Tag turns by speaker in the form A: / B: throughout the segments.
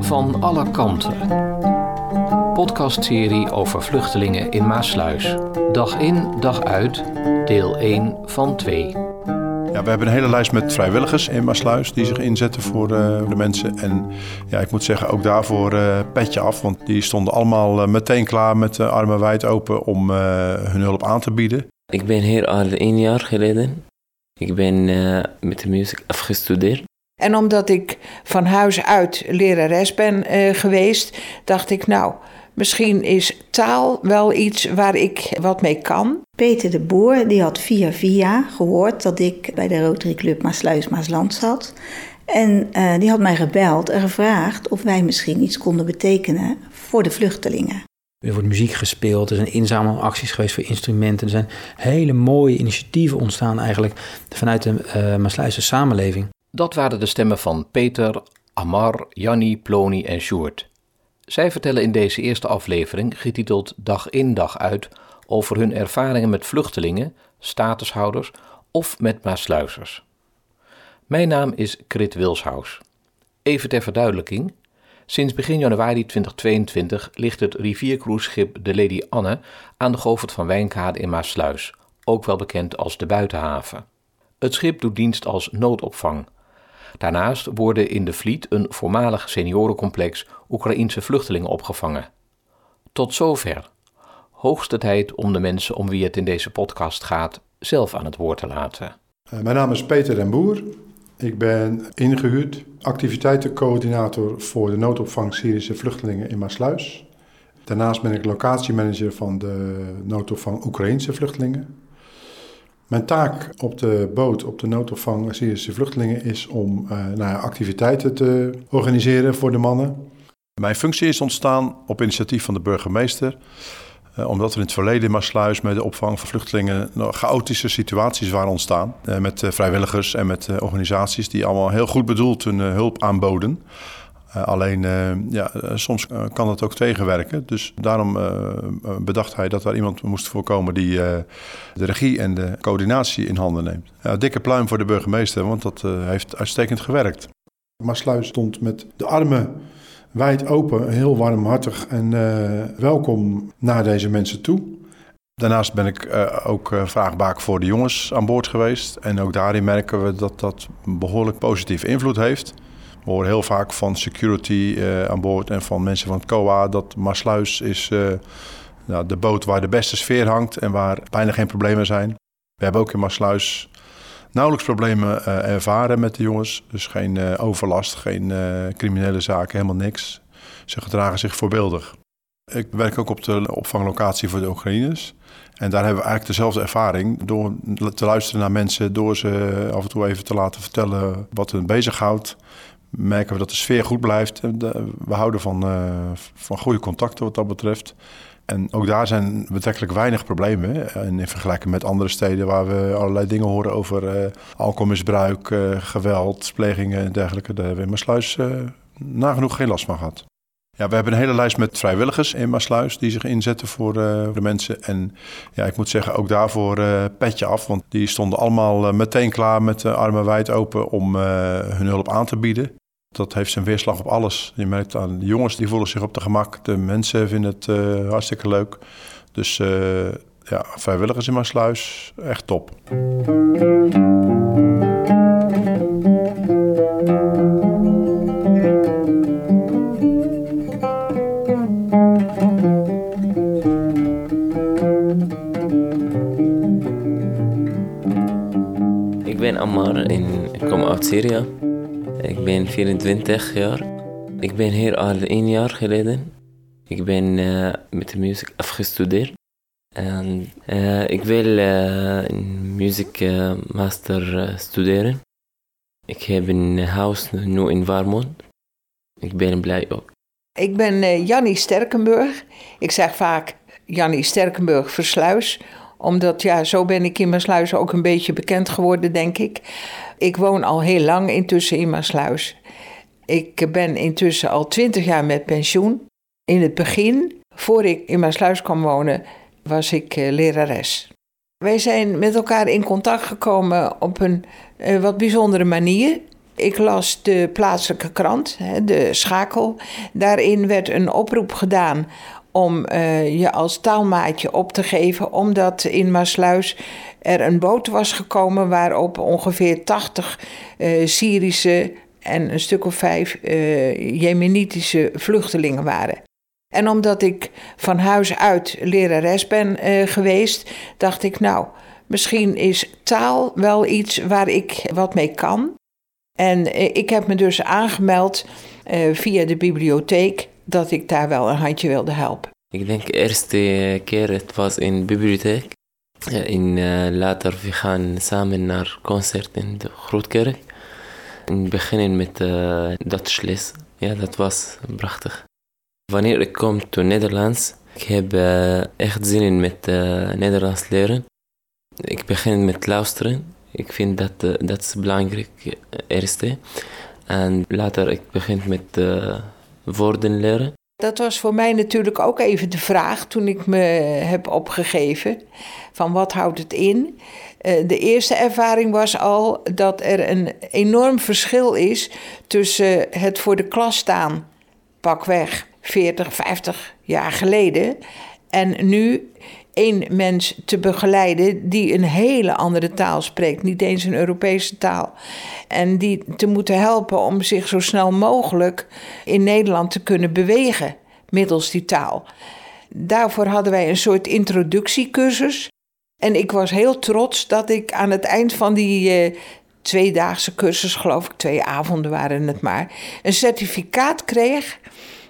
A: Van alle kanten. Podcastserie over vluchtelingen in Maasluis. Dag in, dag uit, deel 1 van 2.
B: Ja, we hebben een hele lijst met vrijwilligers in Maasluis die zich inzetten voor uh, de mensen. En ja, ik moet zeggen, ook daarvoor uh, petje af. Want die stonden allemaal uh, meteen klaar met de armen wijd open om hun hulp aan te bieden.
C: Ik ben hier al één jaar geleden. Ik ben met de muziek afgestudeerd.
D: En omdat ik van huis uit lerares ben geweest, dacht ik nou... Misschien is taal wel iets waar ik wat mee kan.
E: Peter de Boer die had via via gehoord dat ik bij de Rotary Club Maasluis Maasland zat. En uh, die had mij gebeld en gevraagd of wij misschien iets konden betekenen voor de vluchtelingen.
F: Er wordt muziek gespeeld, er zijn inzamelacties geweest voor instrumenten. Er zijn hele mooie initiatieven ontstaan eigenlijk vanuit de uh, samenleving.
A: Dat waren de stemmen van Peter, Amar, Janni, Ploni en Sjoerd. Zij vertellen in deze eerste aflevering, getiteld Dag in dag uit, over hun ervaringen met vluchtelingen, statushouders of met Maasluisers. Mijn naam is Krit Wilshaus. Even ter verduidelijking. Sinds begin januari 2022 ligt het riviercruiseschip de Lady Anne aan de Govert van Wijnkade in Maasluis, ook wel bekend als de Buitenhaven. Het schip doet dienst als noodopvang. Daarnaast worden in de Vliet een voormalig seniorencomplex Oekraïense vluchtelingen opgevangen. Tot zover. Hoogste tijd om de mensen om wie het in deze podcast gaat zelf aan het woord te laten.
B: Uh, mijn naam is Peter den Boer. Ik ben ingehuurd activiteitencoördinator voor de noodopvang Syrische vluchtelingen in Maasluis. Daarnaast ben ik locatiemanager van de noodopvang Oekraïense vluchtelingen. Mijn taak op de boot, op de noodopvang Syrische vluchtelingen, is om uh, nou activiteiten te organiseren voor de mannen. Mijn functie is ontstaan op initiatief van de burgemeester. Uh, omdat er in het verleden in Maasluis met de opvang van vluchtelingen chaotische situaties waren ontstaan. Uh, met vrijwilligers en met organisaties die allemaal heel goed bedoeld hun hulp aanboden. Alleen, ja, soms kan dat ook tegenwerken. Dus daarom bedacht hij dat er iemand moest voorkomen die de regie en de coördinatie in handen neemt. Dikke pluim voor de burgemeester, want dat heeft uitstekend gewerkt. Maasluis stond met de armen wijd open, heel warmhartig en welkom naar deze mensen toe. Daarnaast ben ik ook vraagbaak voor de jongens aan boord geweest. En ook daarin merken we dat dat behoorlijk positieve invloed heeft. We horen heel vaak van security aan boord en van mensen van het COA dat Maasluis is nou, de boot waar de beste sfeer hangt en waar bijna geen problemen zijn. We hebben ook in Maasluis nauwelijks problemen uh, ervaren met de jongens. Dus geen overlast, geen criminele zaken, helemaal niks. Ze gedragen zich voorbeeldig. Ik werk ook op de opvanglocatie voor de Oekraïners. En daar hebben we eigenlijk dezelfde ervaring. Door te luisteren naar mensen, door ze af en toe even te laten vertellen wat hen bezighoudt merken we dat de sfeer goed blijft. We houden van, van goede contacten wat dat betreft. En ook daar zijn betrekkelijk weinig problemen. En in vergelijking met andere steden waar we allerlei dingen horen over uh, alcoholmisbruik, uh, geweld, plegingen en dergelijke. Daar hebben we in Maasluis nagenoeg geen last van gehad. Ja, we hebben een hele lijst met vrijwilligers in Maasluis die zich inzetten voor de mensen. En ja, ik moet zeggen, ook daarvoor petje af. Want die stonden allemaal meteen klaar met de armen wijd open om hun hulp aan te bieden. Dat heeft zijn weerslag op alles. Je merkt aan de jongens, die voelen zich op de gemak. De mensen vinden het uh, hartstikke leuk. Dus uh, ja, vrijwilligers in Maasluis, echt top.
C: Ik ben Ammar en ik kom uit Syrië. Ik ben 24 jaar. Ik ben hier al één jaar geleden. Ik ben uh, met de muziek afgestudeerd. En uh, ik wil uh, een muziek master studeren. Ik heb een huis nu in Warmond. Ik ben blij ook.
D: Ik ben Jannie Sterkenburg. Ik zeg vaak Jannie Sterkenburg Versluis omdat, ja, zo ben ik in Maasluis ook een beetje bekend geworden, denk ik. Ik woon al heel lang intussen in Maasluis. Ik ben intussen al twintig jaar met pensioen. In het begin, voor ik in Maasluis kwam wonen, was ik uh, lerares. Wij zijn met elkaar in contact gekomen op een uh, wat bijzondere manier. Ik las de plaatselijke krant, de Schakel. Daarin werd een oproep gedaan om uh, je als taalmaatje op te geven, omdat in Maasluis er een boot was gekomen waarop ongeveer 80 uh, Syrische en een stuk of vijf uh, Jemenitische vluchtelingen waren. En omdat ik van huis uit lerares ben geweest, dacht ik, nou, misschien is taal wel iets waar ik wat mee kan. En ik heb me dus aangemeld via de bibliotheek dat ik daar wel een handje wilde helpen.
C: Ik denk de eerste keer het was in de bibliotheek. In, uh, later we gaan samen naar concert in de Grootkerk. En beginnen met dat les. Ja, dat was prachtig. Wanneer ik kom to Nederlands, ik heb echt zin in met Nederlands leren. Ik begin met luisteren. Ik vind dat dat is belangrijk eerste. En later ik begin met woorden leren.
D: Dat was voor mij natuurlijk ook even de vraag toen ik me heb opgegeven: van wat houdt het in? Eh, de eerste ervaring was al dat er een enorm verschil is tussen het voor de klas staan, pakweg 40, 50 jaar geleden, en nu één mens te begeleiden die een hele andere taal spreekt, niet eens een Europese taal. En die te moeten helpen om zich zo snel mogelijk in Nederland te kunnen bewegen middels die taal. Daarvoor hadden wij een soort introductiecursus. En ik was heel trots dat ik aan het eind van die uh, tweedaagse cursus, geloof ik, twee avonden waren het maar, een certificaat kreeg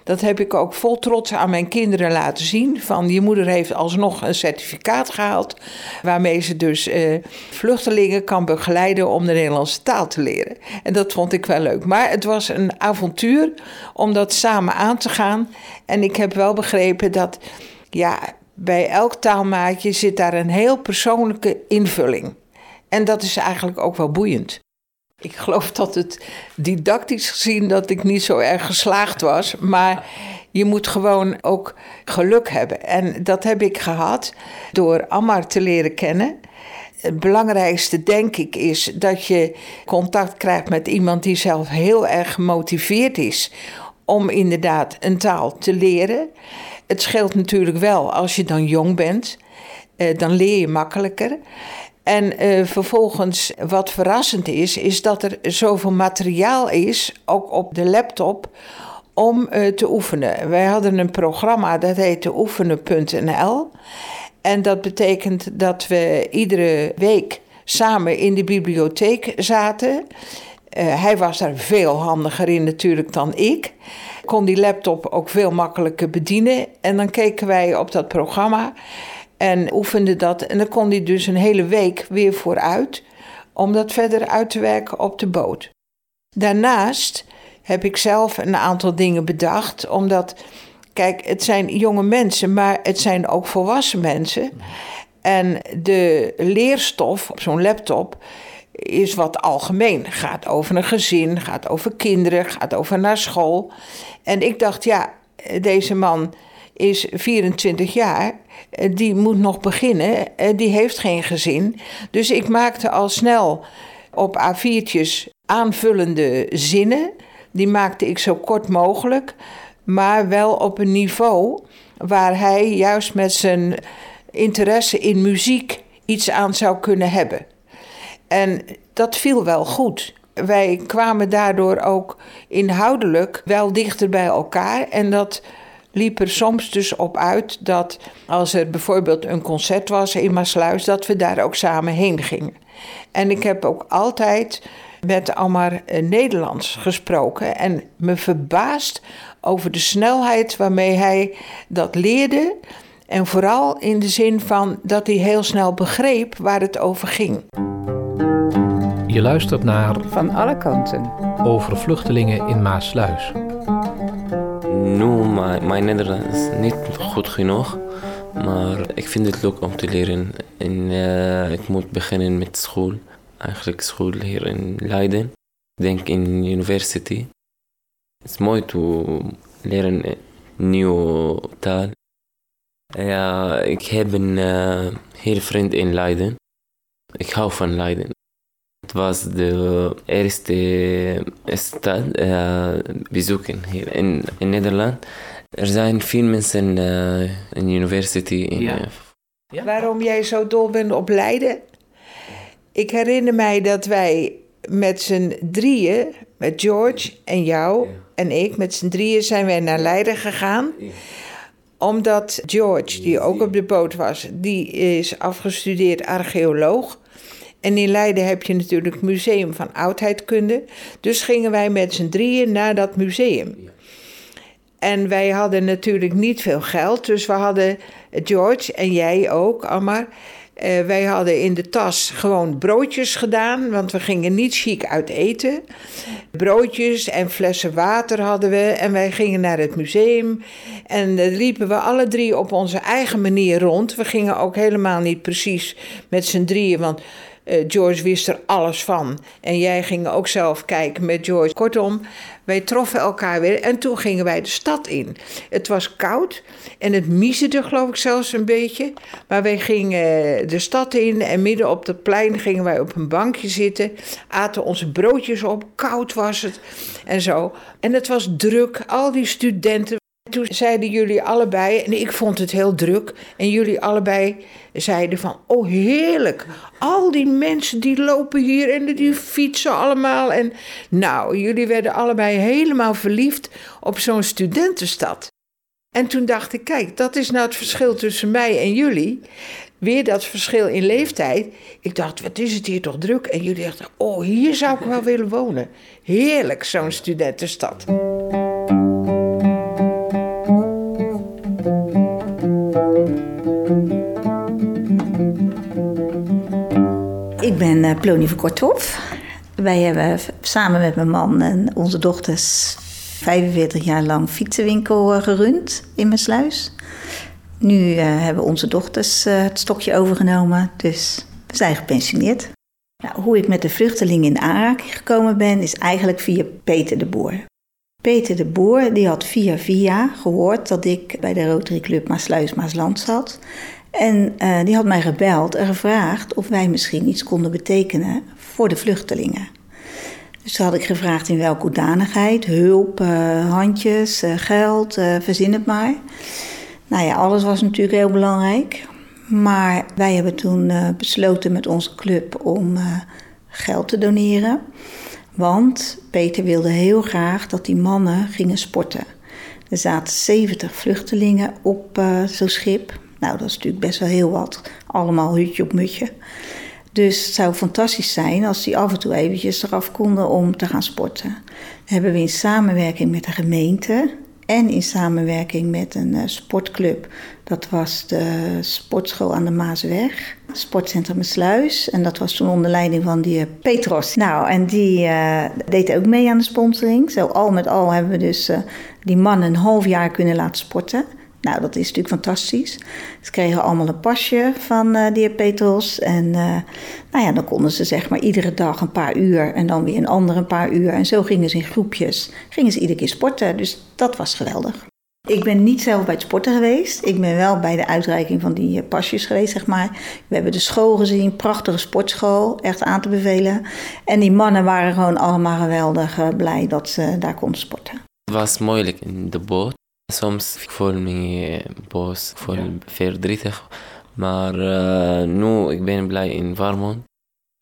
D: dat heb ik ook vol trots aan mijn kinderen laten zien. Van je moeder heeft alsnog een certificaat gehaald. Waarmee ze dus eh, vluchtelingen kan begeleiden om de Nederlandse taal te leren. En dat vond ik wel leuk. Maar het was een avontuur om dat samen aan te gaan. En ik heb wel begrepen dat ja, bij elk taalmaatje zit daar een heel persoonlijke invulling. En dat is eigenlijk ook wel boeiend. Ik geloof dat het didactisch gezien dat ik niet zo erg geslaagd was. Maar je moet gewoon ook geluk hebben. En dat heb ik gehad door Ammar te leren kennen. Het belangrijkste, denk ik, is dat je contact krijgt met iemand die zelf heel erg gemotiveerd is om inderdaad een taal te leren. Het scheelt natuurlijk wel als je dan jong bent. Eh, dan leer je makkelijker. En uh, vervolgens, wat verrassend is, is dat er zoveel materiaal is, ook op de laptop, om uh, te oefenen. Wij hadden een programma dat heette oefenen.nl. En dat betekent dat we iedere week samen in de bibliotheek zaten. Uh, hij was daar veel handiger in natuurlijk dan ik. Kon die laptop ook veel makkelijker bedienen. En dan keken wij op dat programma. En oefende dat. En dan kon hij dus een hele week weer vooruit. Om dat verder uit te werken op de boot. Daarnaast heb ik zelf een aantal dingen bedacht. Omdat, kijk, het zijn jonge mensen, maar het zijn ook volwassen mensen. En de leerstof op zo'n laptop is wat algemeen. Gaat over een gezin, gaat over kinderen, gaat over naar school. En ik dacht, ja, deze man is 24 jaar. Eh, die moet nog beginnen. Eh, die heeft geen gezin. Dus ik maakte al snel op A4'tjes aanvullende zinnen. Die maakte ik zo kort mogelijk. Maar wel op een niveau waar hij juist met zijn interesse in muziek iets aan zou kunnen hebben. En dat viel wel goed. Wij kwamen daardoor ook inhoudelijk wel dichter bij elkaar. En dat liep er soms dus op uit dat als er bijvoorbeeld een concert was in Maasluis, dat we daar ook samen heen gingen. En ik heb ook altijd met Ammar eh, Nederlands gesproken en me verbaasd over de snelheid waarmee hij dat leerde. En vooral in de zin van dat hij heel snel begreep waar het over ging.
A: Je luistert naar
D: Van alle kanten
A: over vluchtelingen in Maasluis.
C: Nu, mijn, Nederlands is niet goed genoeg. Maar ik vind het leuk om te leren. En uh, ik moet beginnen met school. Eigenlijk school hier in Leiden. Ik denk in university. Het is mooi te leren een nieuwe taal. Ja, ik heb een uh, heel vriend in Leiden. Ik hou van Leiden. Het was de eerste stad uh, bezoeken hier in, in Nederland. Er zijn veel mensen uh, in de university. In,
D: ja. Ja? Waarom jij zo dol bent op Leiden? Ik herinner mij dat wij met z'n drieën, met George en jou en ik, met z'n drieën zijn wij naar Leiden gegaan. Omdat George, die ook op de boot was, die is afgestudeerd archeoloog. En in Leiden heb je natuurlijk het Museum van Oudheidkunde. Dus gingen wij met z'n drieën naar dat museum. En wij hadden natuurlijk niet veel geld, dus we hadden George en jij ook, Amar. Uh, wij hadden in de tas gewoon broodjes gedaan, want we gingen niet chic uit eten. Broodjes en flessen water hadden we en wij gingen naar het museum. En uh, liepen we alle drie op onze eigen manier rond. We gingen ook helemaal niet precies met z'n drieën, want uh, George wist er alles van. En jij ging ook zelf kijken met George. Kortom, wij troffen elkaar weer en toen gingen wij de stad in. Het was koud en het miezerde geloof ik zelfs een beetje. Maar wij gingen de stad in en midden op het plein gingen wij op een bankje zitten. Aten onze broodjes op, koud was het en zo. En het was druk, al die studenten toen zeiden jullie allebei, en ik vond het heel druk, en jullie allebei zeiden van, oh heerlijk, al die mensen die lopen hier en die fietsen allemaal. En nou, jullie werden allebei helemaal verliefd op zo'n studentenstad. En toen dacht ik, kijk, dat is nou het verschil tussen mij en jullie. Weer dat verschil in leeftijd. Ik dacht, wat is het hier toch druk? En jullie dachten, oh, hier zou ik wel willen wonen. Heerlijk, zo'n studentenstad.
E: Ik ben uh, Plonie van Korthof. Wij hebben samen met mijn man en onze dochters 45 jaar lang fietsenwinkel uh, gerund in mijn sluis. Nu uh, hebben onze dochters het stokje overgenomen, dus we zijn gepensioneerd. Nou, hoe ik met de vluchtelingen in aanraking gekomen ben, is eigenlijk via Peter de Boer. Peter de Boer die had via via gehoord dat ik bij de Rotary Club Maasluis Maasland zat. En uh, die had mij gebeld en gevraagd of wij misschien iets konden betekenen voor de vluchtelingen. Dus had ik gevraagd in welke hoedanigheid, hulp, uh, handjes, uh, geld, verzin het maar. Nou ja, alles was natuurlijk heel belangrijk. Maar wij hebben toen besloten met onze club om geld te doneren. Want Peter wilde heel graag dat die mannen gingen sporten. Er zaten 70 vluchtelingen op zo'n schip. Nou, dat is natuurlijk best wel heel wat. Allemaal hutje op mutje. Dus het zou fantastisch zijn als die af en toe eventjes eraf konden om te gaan sporten. Dat hebben we in samenwerking met de gemeente en in samenwerking met een uh, sportclub. Dat was de sportschool aan de Maasweg, sportcentrum Sluis. En dat was toen onder leiding van die uh, Petros. Nou, en die uh, deed ook mee aan de sponsoring. Zo al met al hebben we dus die man een half jaar kunnen laten sporten. Nou, dat is natuurlijk fantastisch. Ze kregen allemaal een pasje van uh, de. En uh, nou ja, dan konden ze zeg maar iedere dag een paar uur en dan weer een ander een paar uur. En zo gingen ze in groepjes, gingen ze iedere keer sporten. Dus dat was geweldig. Ik ben niet zelf bij het sporten geweest. Ik ben wel bij de uitreiking van die eh, pasjes geweest, zeg maar. We hebben de school gezien, prachtige sportschool, echt aan te bevelen. En die mannen waren gewoon allemaal geweldig blij dat ze daar konden sporten.
C: Het was moeilijk in de boot. Soms voel ik me boos, ik voel me verdrietig. Maar uh, nu ik ben blij in Warmond.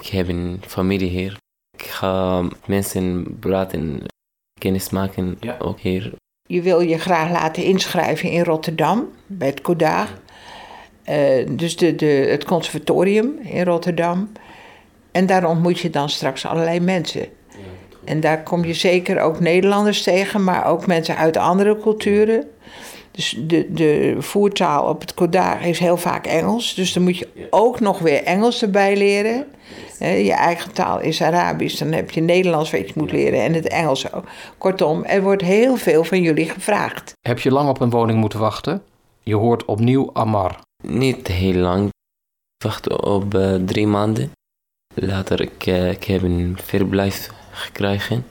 C: Ik heb een familie hier. Ik ga met mensen praten, kennis maken, ja. ook hier.
D: Je wil je graag laten inschrijven in Rotterdam, bij het CODA. Uh, dus de, de, het conservatorium in Rotterdam. En daar ontmoet je dan straks allerlei mensen. En daar kom je zeker ook Nederlanders tegen, maar ook mensen uit andere culturen. Dus de, de voertaal op het Kodaar is heel vaak Engels. Dus dan moet je ook nog weer Engels erbij leren. Je eigen taal is Arabisch, dan heb je Nederlands wat je moet leren en het Engels ook. Kortom, er wordt heel veel van jullie gevraagd.
A: Heb je lang op een woning moeten wachten? Je hoort opnieuw Amar.
C: Niet heel lang. Ik wacht op uh, drie maanden. Later, ik, uh, ik heb een verblijf gekregen.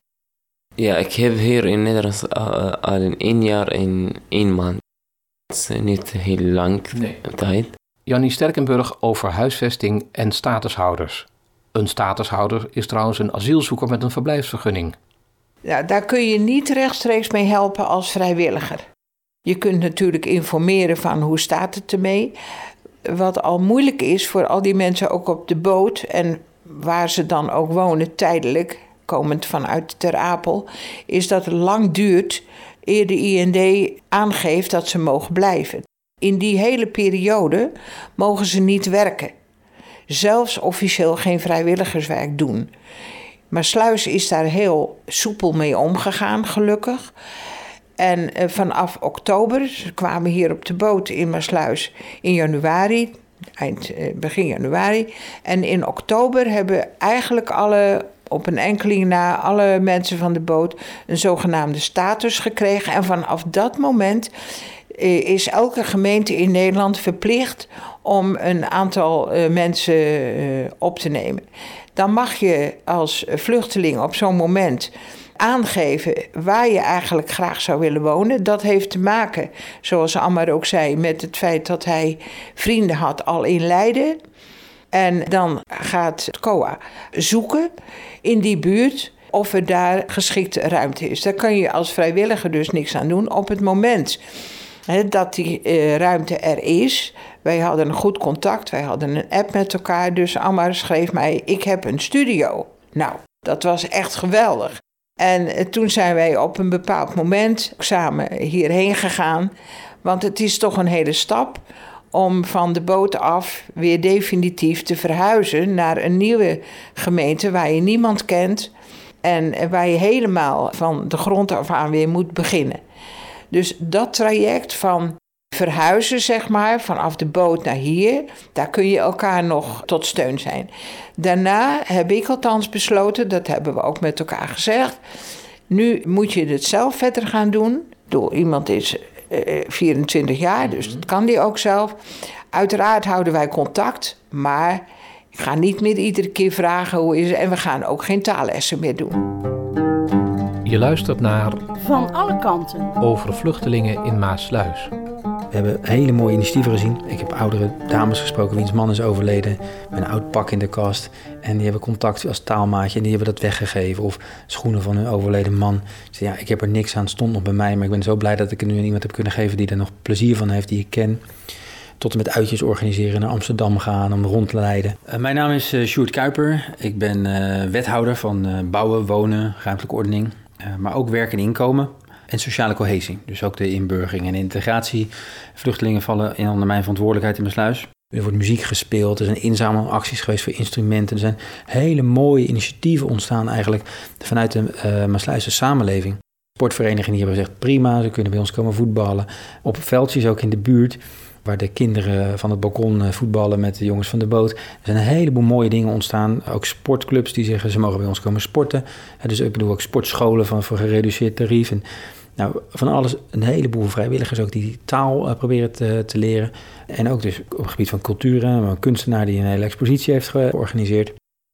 C: Ja, ik heb hier in Nederland al in één jaar en één maand. Het is niet heel lang tijd.
A: Jannie Sterkenburg over huisvesting en statushouders. Een statushouder is trouwens een asielzoeker met een verblijfsvergunning.
D: Ja, daar kun je niet rechtstreeks mee helpen als vrijwilliger. Je kunt natuurlijk informeren van hoe staat het ermee. Wat al moeilijk is voor al die mensen ook op de boot en waar ze dan ook wonen tijdelijk, komend vanuit Ter Apel, is dat het lang duurt eer de IND aangeeft dat ze mogen blijven. In die hele periode mogen ze niet werken. Zelfs officieel geen vrijwilligerswerk doen. Maar Sluis is daar heel soepel mee omgegaan, gelukkig. En eh, vanaf oktober, ze kwamen hier op de boot in Maasluis in januari, eind, eh, begin januari. En in oktober hebben eigenlijk alle, op een enkeling na, alle mensen van de boot een zogenaamde status gekregen. En vanaf dat moment eh, is elke gemeente in Nederland verplicht om een aantal mensen op te nemen. Dan mag je als vluchteling op zo'n moment aangeven waar je eigenlijk graag zou willen wonen. Dat heeft te maken, zoals Ammar ook zei, met het feit dat hij vrienden had al in Leiden. En dan gaat het COA zoeken in die buurt of er daar geschikte ruimte is. Daar kan je als vrijwilliger dus niks aan doen. Op het moment dat die uh, ruimte er is. Wij hadden een goed contact, wij hadden een app met elkaar. Dus Ammar schreef mij: Ik heb een studio. Nou, dat was echt geweldig. En eh, toen zijn wij op een bepaald moment samen hierheen gegaan. Want het is toch een hele stap om van de boot af weer definitief te verhuizen naar een nieuwe gemeente waar je niemand kent en waar je helemaal van de grond af aan weer moet beginnen. Dus dat traject van verhuizen, zeg maar, vanaf de boot naar hier, daar kun je elkaar nog tot steun zijn. Daarna heb ik althans besloten, dat hebben we ook met elkaar gezegd. Nu moet je het zelf verder gaan doen. Door iemand is 24 eh, jaar, dus dat kan die ook zelf. Uiteraard houden wij contact, maar ik ga niet meer iedere keer vragen hoe is het. En we gaan ook geen taallessen meer doen.
A: Je luistert naar
G: Van alle kanten
A: over vluchtelingen in Maasluis.
F: We hebben hele mooie initiatieven gezien. Ik heb oudere dames gesproken wiens man is overleden. Met een oud pak in de kast. En die hebben contact als taalmaatje en die hebben dat weggegeven. Of schoenen van hun overleden man. Ze ja, ik heb er niks aan, het stond nog bij mij. Maar ik ben zo blij dat ik er nu aan iemand heb kunnen geven die er nog plezier van heeft, die ik ken. Tot en met uitjes organiseren, naar Amsterdam gaan om rond te leiden. Uh, mijn naam is uh, Sjoerd Kuiper. Ik ben uh, wethouder van bouwen, wonen, ruimtelijke ordening. maar ook werk en inkomen en sociale cohesie. Dus ook de inburgering en integratie. Vluchtelingen vallen in onder mijn verantwoordelijkheid in mijn. Er wordt muziek gespeeld, er zijn inzamelacties geweest voor instrumenten. Er zijn hele mooie initiatieven ontstaan eigenlijk vanuit de uh, samenleving. Sportverenigingen die hebben gezegd prima, ze kunnen bij ons komen voetballen. Op veldjes ook in de buurt, waar de kinderen van het balkon eh, voetballen met de jongens van de boot. Er zijn een heleboel mooie dingen ontstaan. Ook sportclubs die zeggen ze mogen bij ons komen sporten. Dus ik bedoel ook sportscholen van, voor gereduceerd tarief. En nou, van alles, een heleboel vrijwilligers ook die taal uh, proberen te, te, leren. En ook dus op het gebied van cultuur, een kunstenaar die een hele expositie heeft georganiseerd.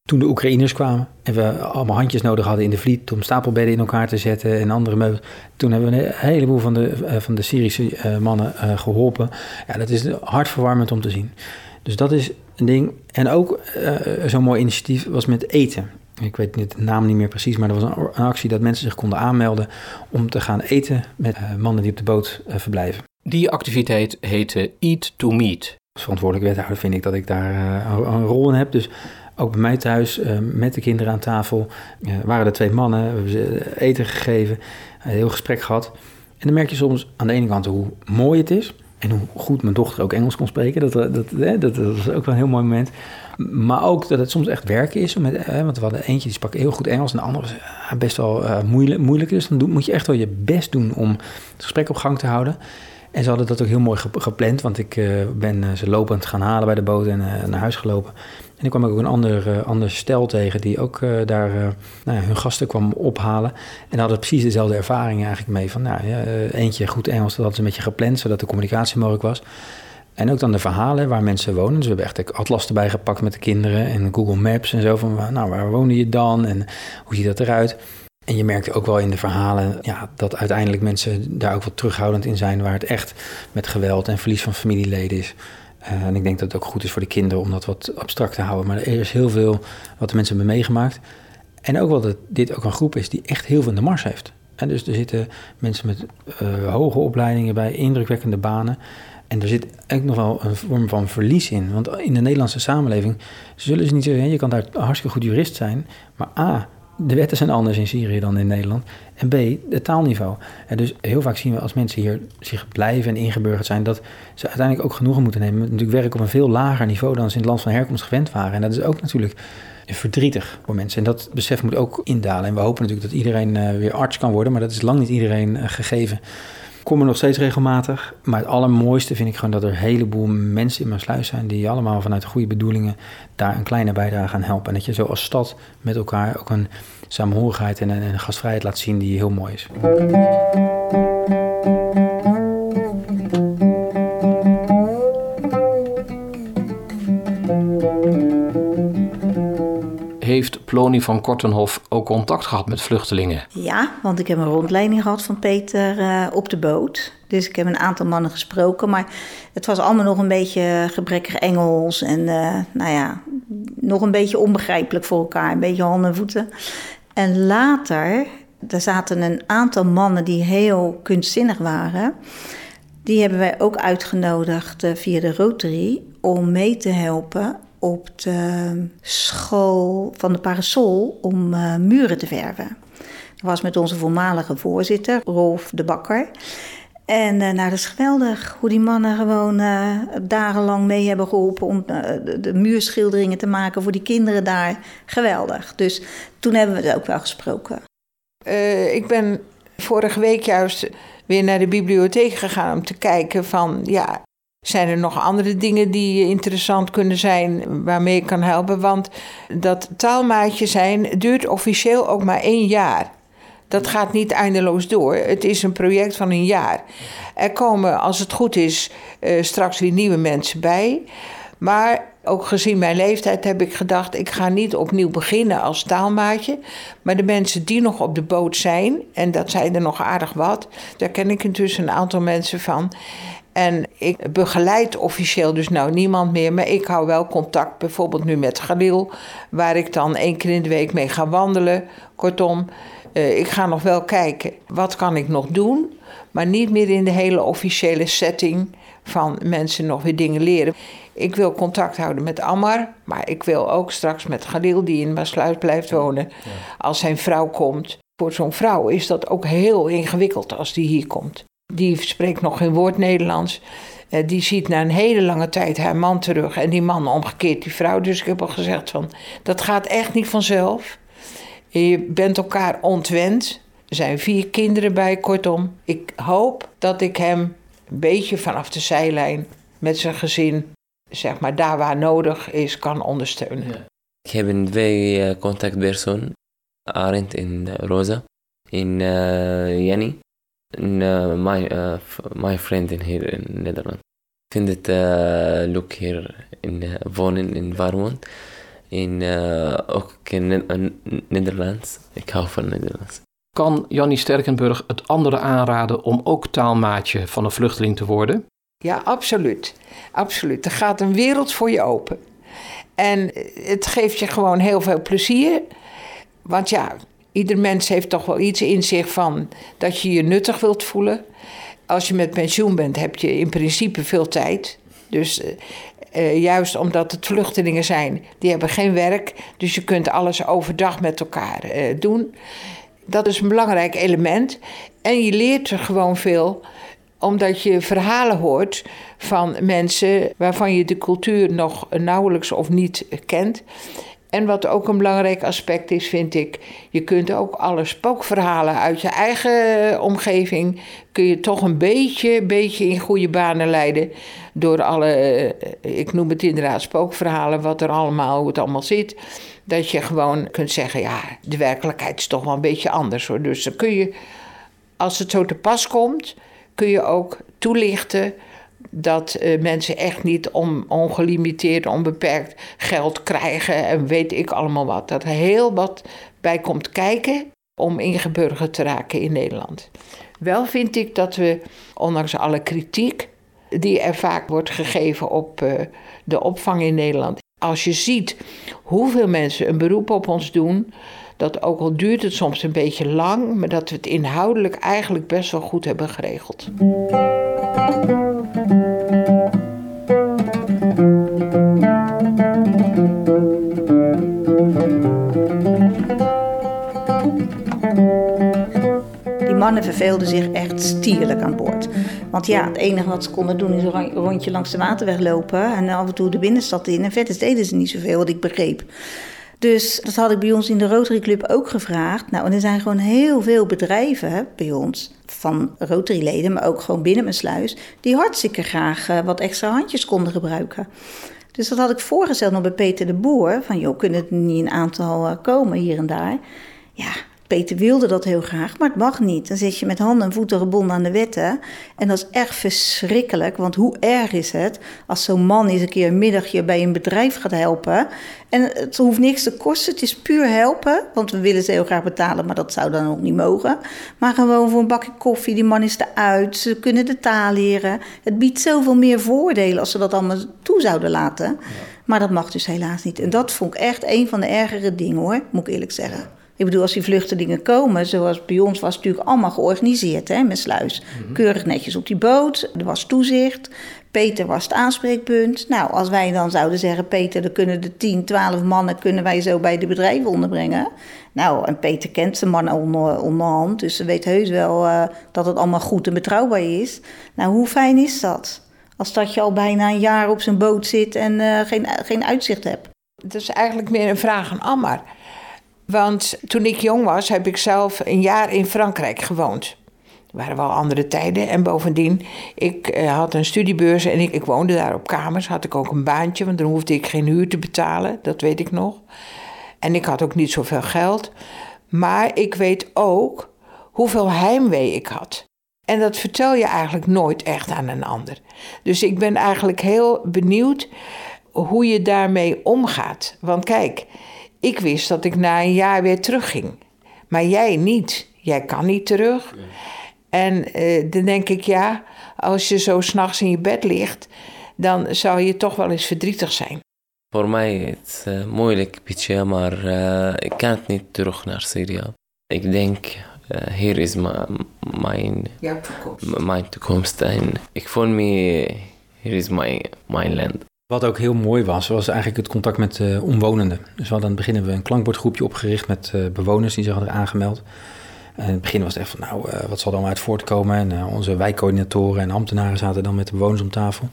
F: Toen de Oekraïners kwamen en we allemaal handjes nodig hadden in de vliet om stapelbedden in elkaar te zetten en andere meubels. Toen hebben we een heleboel van de, uh, van de Syrische uh, mannen geholpen. Ja, dat is hartverwarmend om te zien. Dus dat is een ding. En ook zo'n mooi initiatief was met eten. Ik weet de naam niet meer precies, maar er was een, actie dat mensen zich konden aanmelden om te gaan eten met eh, mannen die op de boot uh, verblijven.
A: Die activiteit heette Eat to Meet.
F: Als verantwoordelijk wethouder vind ik dat ik daar uh, een rol in heb. Dus ook bij mij thuis, met de kinderen aan tafel, waren er twee mannen, we hebben ze eten gegeven, een heel gesprek gehad. En dan merk je soms aan de ene kant hoe mooi het is. En hoe goed mijn dochter ook Engels kon spreken. Dat, dat, dat, dat was ook wel een heel mooi moment. Maar ook dat het soms echt werken is. Hè, want we hadden eentje die sprak heel goed Engels en de andere uh, best wel uh, moeilijk, moeilijk. Dus dan moet je echt wel je best doen om het gesprek op gang te houden. En ze hadden dat ook heel mooi gepland, want ik ben ze lopend gaan halen bij de boot en naar huis gelopen. En ik kwam ook een ander, ander stel tegen die ook daar nou hun gasten kwam ophalen. En hadden precies dezelfde ervaring eigenlijk mee. Van nou, ja, eentje goed Engels, dat hadden ze een beetje gepland, zodat de communicatie mogelijk was. En ook dan de verhalen waar mensen wonen. Dus we hebben echt atlas erbij gepakt met de kinderen en Google Maps en zo. Van nou, waar woon je dan en hoe ziet dat eruit? En je merkt ook wel in de verhalen ja, dat uiteindelijk mensen daar ook wat terughoudend in zijn, waar het echt met geweld en verlies van familieleden is. Uh, en ik denk dat het ook goed is voor de kinderen om dat wat abstract te houden. Maar er is heel veel wat de mensen hebben meegemaakt. En ook wel dat dit ook een groep is die echt heel veel in de mars heeft. En dus er zitten mensen met uh, hoge opleidingen bij, indrukwekkende banen. En er zit ook nog wel een vorm van verlies in. Want in de Nederlandse samenleving zullen ze niet zeggen... je kan daar hartstikke goed jurist zijn... maar A, de wetten zijn anders in Syrië dan in Nederland. En B, het taalniveau. En dus heel vaak zien we als mensen hier zich blijven en ingeburgerd zijn... dat ze uiteindelijk ook genoegen moeten nemen... met natuurlijk werk op een veel lager niveau... dan ze in het land van herkomst gewend waren. En dat is ook natuurlijk verdrietig voor mensen. En dat besef moet ook indalen. En we hopen natuurlijk dat iedereen uh, weer arts kan worden... maar dat is lang niet iedereen uh, gegeven kom er nog steeds regelmatig. Maar het allermooiste vind ik gewoon dat er een heleboel mensen in mijn sluis zijn die allemaal vanuit goede bedoelingen daar een kleine bijdrage aan helpen. En dat je zo als stad met elkaar ook een samenhorigheid en een gastvrijheid laat zien die heel mooi is.
A: Heeft Plony van Kortenhof ook contact gehad met vluchtelingen?
E: Ja, want ik heb een rondleiding gehad van Peter uh, op de boot. Dus ik heb een aantal mannen gesproken, maar het was allemaal nog een beetje gebrekkig Engels en uh, nou ja, nog een beetje onbegrijpelijk voor elkaar, een beetje handen en voeten. En later, er zaten een aantal mannen die heel kunstzinnig waren. Die hebben wij ook uitgenodigd uh, via de Rotary om mee te helpen op de school van de Parasol om uh, muren te verven. Dat was met onze voormalige voorzitter, Rolf de Bakker. En uh, nou, dat is geweldig hoe die mannen gewoon uh, dagenlang mee hebben geholpen om de, de, muurschilderingen te maken voor die kinderen daar. Geweldig. Dus toen hebben we het ook wel gesproken.
D: ik ben vorige week juist weer naar de bibliotheek gegaan om te kijken van ja, zijn er nog andere dingen die interessant kunnen zijn waarmee ik kan helpen? Want dat taalmaatje zijn duurt officieel ook maar één jaar. Dat gaat niet eindeloos door. Het is een project van een jaar. Er komen, als het goed is, uh, straks weer nieuwe mensen bij. Maar ook gezien mijn leeftijd heb ik gedacht: ik ga niet opnieuw beginnen als taalmaatje. Maar de mensen die nog op de boot zijn, en dat zijn er nog aardig wat, daar ken ik intussen een aantal mensen van. En ik begeleid officieel dus nou niemand meer, maar ik hou wel contact bijvoorbeeld nu met Galil, waar ik dan één keer in de week mee ga wandelen. Kortom, uh, ik ga nog wel kijken, wat kan ik nog doen, maar niet meer in de hele officiële setting van mensen nog weer dingen leren. Ik wil contact houden met Ammar, maar ik wil ook straks met Galil, die in Maasluis blijft wonen, als zijn vrouw komt. Voor zo'n vrouw is dat ook heel ingewikkeld als die hier komt. Die spreekt nog geen woord Nederlands. Uh, die ziet na een hele lange tijd haar man terug en die man omgekeerd die vrouw. Dus ik heb al gezegd van, dat gaat echt niet vanzelf. Je bent elkaar ontwend. Er zijn vier kinderen bij, kortom. Ik hoop dat ik hem een beetje vanaf de zijlijn met zijn gezin, zeg maar daar waar nodig is, kan ondersteunen.
C: Ik heb een twee uh, contactpersonen, Arend en Rosa, in uh, Jenny. En, uh, my, uh, my friend in hier in Nederland. Ik vind het uh, leuk hier in wonen in Warmond. En ook in Nederlands. Ik hou van Nederlands.
A: Kan Jannie Sterkenburg het anderen aanraden om ook taalmaatje van een vluchteling te worden?
D: Ja, absoluut. Absoluut. Er gaat een wereld voor je open. En het geeft je gewoon heel veel plezier. Want ja, Ieder mens heeft toch wel iets in zich van dat je je nuttig wilt voelen. Als je met pensioen bent, heb je in principe veel tijd. Dus uh, juist omdat het vluchtelingen zijn, die hebben geen werk. Dus je kunt alles overdag met elkaar uh, doen. Dat is een belangrijk element. En je leert er gewoon veel omdat je verhalen hoort van mensen waarvan je de cultuur nog nauwelijks of niet kent. En wat ook een belangrijk aspect is, vind ik, je kunt ook alle spookverhalen uit je eigen omgeving, kun je toch een beetje, beetje in goede banen leiden. Door alle, eh, ik noem het inderdaad spookverhalen, wat er allemaal, hoe het allemaal zit. Dat je gewoon kunt zeggen, ja, de werkelijkheid is toch wel een beetje anders hoor. Dus dan kun je, als het zo te pas komt, kun je ook toelichten dat uh, mensen echt niet om, ongelimiteerd, onbeperkt geld krijgen en weet ik allemaal wat. Dat er heel wat bij komt kijken. om ingeburgerd te raken in Nederland. Wel vind ik dat we, ondanks alle kritiek die er vaak wordt gegeven op uh, de opvang in Nederland, als je ziet hoeveel mensen een beroep op ons doen, dat ook al duurt het soms een beetje lang, maar dat we het inhoudelijk eigenlijk best wel goed hebben geregeld.
E: Mannen verveelden zich echt stierlijk aan boord. Want ja, het enige wat ze konden doen is een rondje langs de waterweg lopen en af en toe de binnenstad in. En verder deden ze niet zoveel, wat ik begreep. Dus dat had ik bij ons in de Rotary Club ook gevraagd. Nou, en er zijn gewoon heel veel bedrijven bij ons, van Rotary-leden, maar ook gewoon binnen mijn sluis, die hartstikke graag uh, wat extra handjes konden gebruiken. Dus dat had ik voorgesteld nog bij Peter de Boer. Van joh, kunnen er niet een aantal uh, komen hier en daar? Ja, Peter wilde dat heel graag, maar het mag niet. Dan zit je met handen en voeten gebonden aan de wetten. En dat is echt verschrikkelijk, want hoe erg is het als zo'n man eens een keer een middagje bij een bedrijf gaat helpen. En het hoeft niks te kosten, het is puur helpen, want we willen ze heel graag betalen, maar dat zou dan ook niet mogen. Maar gewoon voor een bakje koffie, die man is eruit, ze kunnen de taal leren. Het biedt zoveel meer voordelen als ze dat allemaal toe zouden laten. Maar dat mag dus helaas niet. En dat vond ik echt een van de ergere dingen hoor, moet ik eerlijk zeggen. Ik bedoel, als die vluchtelingen komen, zoals bij ons was het natuurlijk allemaal georganiseerd hè, met sluis. Mhm. Keurig netjes op die boot, er was toezicht. Peter was het aanspreekpunt. Nou, als wij dan zouden zeggen, Peter, dan kunnen de 10, 12 mannen kunnen wij zo bij de bedrijven onderbrengen. Nou, en Peter kent de mannen onder, onderhand, dus ze weet heus wel uh, dat het allemaal goed en betrouwbaar is. Nou, hoe fijn is dat? Als dat je al bijna een jaar op zijn boot zit en uh, geen, geen uitzicht hebt.
D: Het is eigenlijk meer een vraag aan Ammar. Want toen ik jong was, heb ik zelf een jaar in Frankrijk gewoond. Het waren wel andere tijden. En bovendien, ik uh, had een studiebeurs en ik, ik, woonde daar op kamers. Had ik ook een baantje, want dan hoefde ik geen huur te betalen. Dat weet ik nog. En ik had ook niet zoveel geld. Maar ik weet ook hoeveel heimwee ik had. En dat vertel je eigenlijk nooit echt aan een ander. Dus ik ben eigenlijk heel benieuwd hoe je daarmee omgaat. Want kijk, ik wist dat ik na een jaar weer terugging. Maar jij niet. Jij kan niet terug. En uh, dan denk ik, ja, als je zo s'nachts in je bed ligt, dan zou je toch wel eens verdrietig zijn.
C: Voor mij is het uh, moeilijk, beetje, maar uh, ik kan het niet terug naar Syrië. Ik denk, hier is mijn,
D: toekomst.
C: mijn toekomst. En ik voel me, hier is mijn, mijn land.
F: Wat ook heel mooi was, was eigenlijk het contact met uh, omwonenden. Dus we hadden aan het begin we een klankbordgroepje opgericht met uh, bewoners die zich hadden aangemeld. En in het begin was het echt van, nou, uh, wat zal dan uit voortkomen? En onze wijkcoördinatoren en ambtenaren zaten dan met de bewoners om tafel.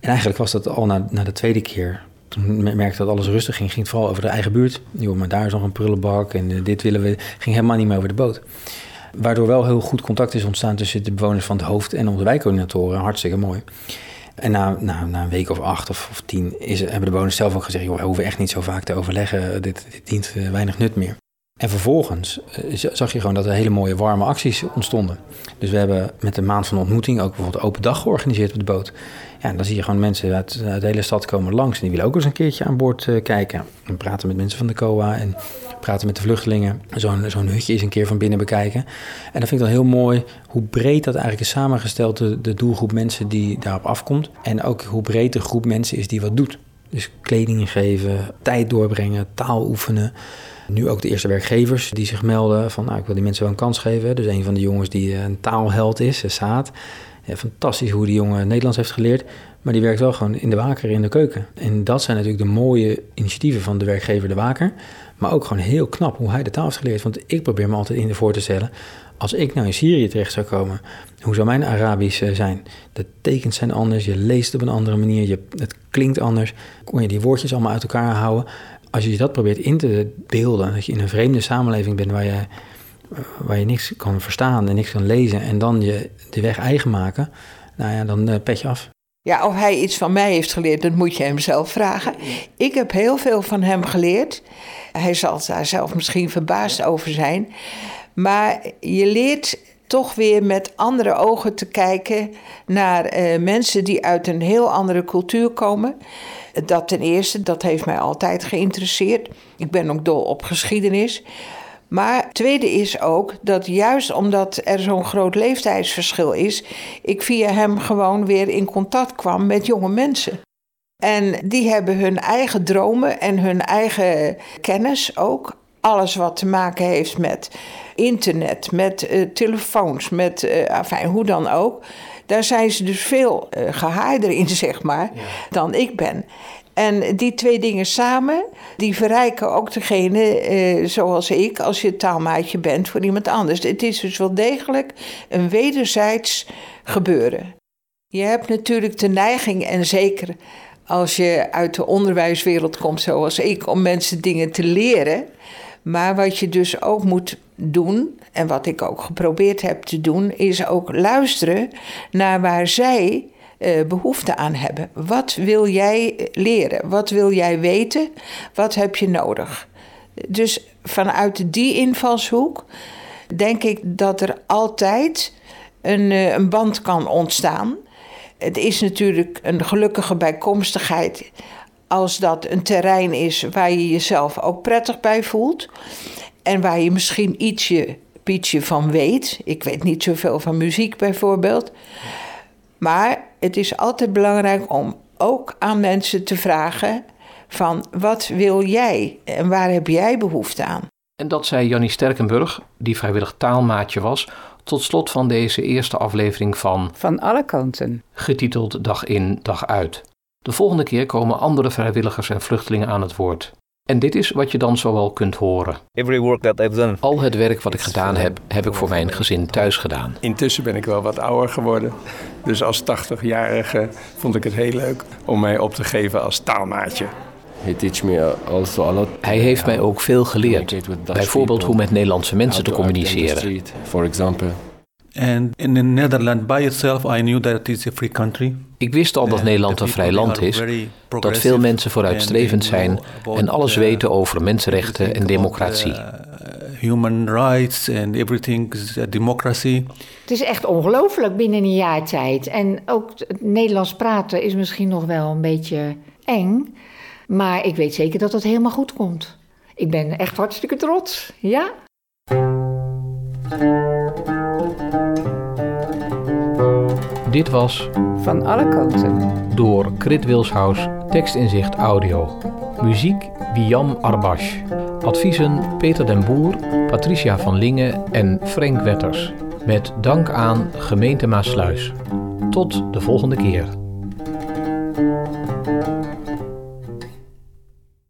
F: En eigenlijk was dat al na, na de tweede keer. Toen merkte dat alles rustig ging, ging het vooral over de eigen buurt. Joh, maar daar is nog een prullenbak en dit willen we. ging helemaal niet meer over de boot. Waardoor wel heel goed contact is ontstaan tussen de bewoners van het hoofd en onze wijkcoördinatoren. Hartstikke mooi. En na, na, een week of acht of, of tien is, hebben de bewoners zelf ook gezegd... joh, we hoeven echt niet zo vaak te overleggen, dit, dit dient eh, weinig nut meer. En vervolgens eh, zag je gewoon dat er hele mooie warme acties ontstonden. Dus we hebben met de maand van ontmoeting ook bijvoorbeeld open dag georganiseerd op de boot. Ja, dan zie je gewoon mensen uit, uit de hele stad komen langs en die willen ook eens een keertje aan boord uh, kijken. En praten met mensen van de COA en praten met de vluchtelingen. Zo'n hutje eens een keer van binnen bekijken. En dat vind ik dan heel mooi hoe breed dat eigenlijk is samengesteld, de, de doelgroep mensen die daarop afkomt. En ook hoe breed de groep mensen is die wat doet. Dus kleding geven, tijd doorbrengen, taal oefenen. Nu ook de eerste werkgevers die zich melden van nou, ik wil die mensen wel een kans geven. Dus een van de jongens die eh, een taalheld is, eh, Saad. Fantastisch hoe die jongen Nederlands heeft geleerd. Maar die werkt wel gewoon in de waker in de keuken. En dat zijn natuurlijk de mooie initiatieven van de werkgever De Waker. Maar ook gewoon heel knap hoe hij de taal heeft geleerd. Want ik probeer me altijd in de voor te stellen. Als ik nou in Syrië terecht zou komen, hoe zou mijn Arabisch eh, zijn? De tekens zijn anders, je leest op een andere manier, je, het klinkt anders. Kon je die woordjes allemaal uit elkaar houden? Als je dat probeert in te beelden, dat je in een vreemde samenleving bent waar je, waar je niks kan verstaan en niks kan lezen en dan je de weg eigen maken, nou ja, dan uh, pet je af.
D: Ja, of hij iets van mij heeft geleerd, dat moet je hem zelf vragen. Ik heb heel veel van hem geleerd. Hij zal daar zelf misschien verbaasd over zijn. Maar je leert toch weer met andere ogen te kijken naar uh, mensen die uit een heel andere cultuur komen. Dat ten eerste, dat heeft mij altijd geïnteresseerd. Ik ben ook dol op geschiedenis. Maar het tweede is ook dat juist omdat er zo'n groot leeftijdsverschil is, ik via hem gewoon weer in contact kwam met jonge mensen. En die hebben hun eigen dromen en hun eigen kennis ook. Alles wat te maken heeft met internet, met uh, telefoons, met uh, enfin, hoe dan ook. Daar zijn ze dus veel uh, gehaarder in, zeg maar, dan ik ben. En die twee dingen samen, die verrijken ook degene eh, zoals ik, als je taalmaatje bent voor iemand anders. Het is dus wel degelijk een wederzijds gebeuren. Je hebt natuurlijk de neiging, en zeker als je uit de onderwijswereld komt zoals ik, om mensen dingen te leren. Maar wat je dus ook moet doen, en wat ik ook geprobeerd heb te doen, is ook luisteren naar waar zij uh, behoefte aan hebben. Wat wil jij leren? Wat wil jij weten? Wat heb je nodig? Dus vanuit die invalshoek denk ik dat er altijd een, uh, een band kan ontstaan. Het is natuurlijk een gelukkige bijkomstigheid als dat een terrein is waar je jezelf ook prettig bij voelt. En waar je misschien ietsje, ietsje van weet. Ik weet niet zoveel van muziek bijvoorbeeld. Maar het is altijd belangrijk om ook aan mensen te vragen van wat wil jij en waar heb jij behoefte aan?
A: En dat zei Jannie Sterkenburg, die vrijwillig taalmaatje was, tot slot van deze eerste aflevering van
G: Van alle kanten,
A: getiteld Dag in, Dag uit. De volgende keer komen andere vrijwilligers en vluchtelingen aan het woord. En dit is wat je dan zowel kunt horen.
H: Every work that I've done.
A: Al het werk wat ik gedaan heb, heb ik voor mijn gezin thuis gedaan.
I: Intussen ben ik wel wat ouder geworden. Dus als 80-jarige vond ik het heel leuk om mij op te geven als taalmaatje.
J: He teach me also a lot.
A: Hij heeft mij ook veel geleerd. Bijvoorbeeld hoe met Nederlandse mensen te communiceren.
K: And in the Netherlands by itself, I knew that it is a free country.
A: Ik wist al dat Nederland een vrij land is, dat veel mensen vooruitstrevend zijn en alles weten over mensenrechten en democratie.
K: Human rights and everything is democracy.
G: Het is echt ongelooflijk binnen een jaar tijd. En ook het Nederlands praten is misschien nog wel een beetje eng. Maar ik weet zeker dat het helemaal goed komt. Ik ben echt hartstikke trots, ja.
A: Dit was
G: Van alle kanten
A: door Krit Wilshuis, tekstinzicht audio. Muziek Wiam Arbash. Adviezen Peter den Boer, Patricia van Lingen en Frank Wetters. Met dank aan gemeente Maasluis. Tot de volgende keer.